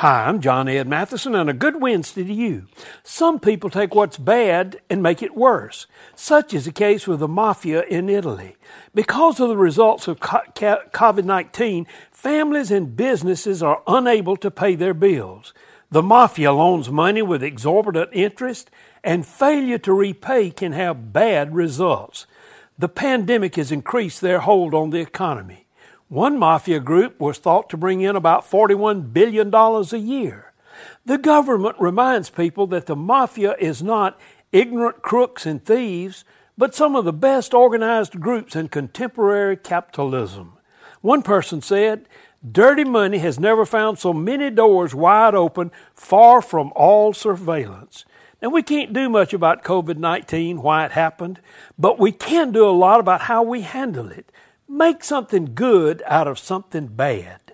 Hi, I'm John Ed Mathison, and a good Wednesday to you. Some people take what's bad and make it worse. Such is the case with the mafia in Italy. Because of the results of COVID 19, families and businesses are unable to pay their bills. The mafia loans money with exorbitant interest, and failure to repay can have bad results. The pandemic has increased their hold on the economy. One mafia group was thought to bring in about $41 billion a year. The government reminds people that the mafia is not ignorant crooks and thieves, but some of the best organized groups in contemporary capitalism. One person said, Dirty money has never found so many doors wide open, far from all surveillance. Now, we can't do much about COVID 19, why it happened, but we can do a lot about how we handle it. Make something good out of something bad.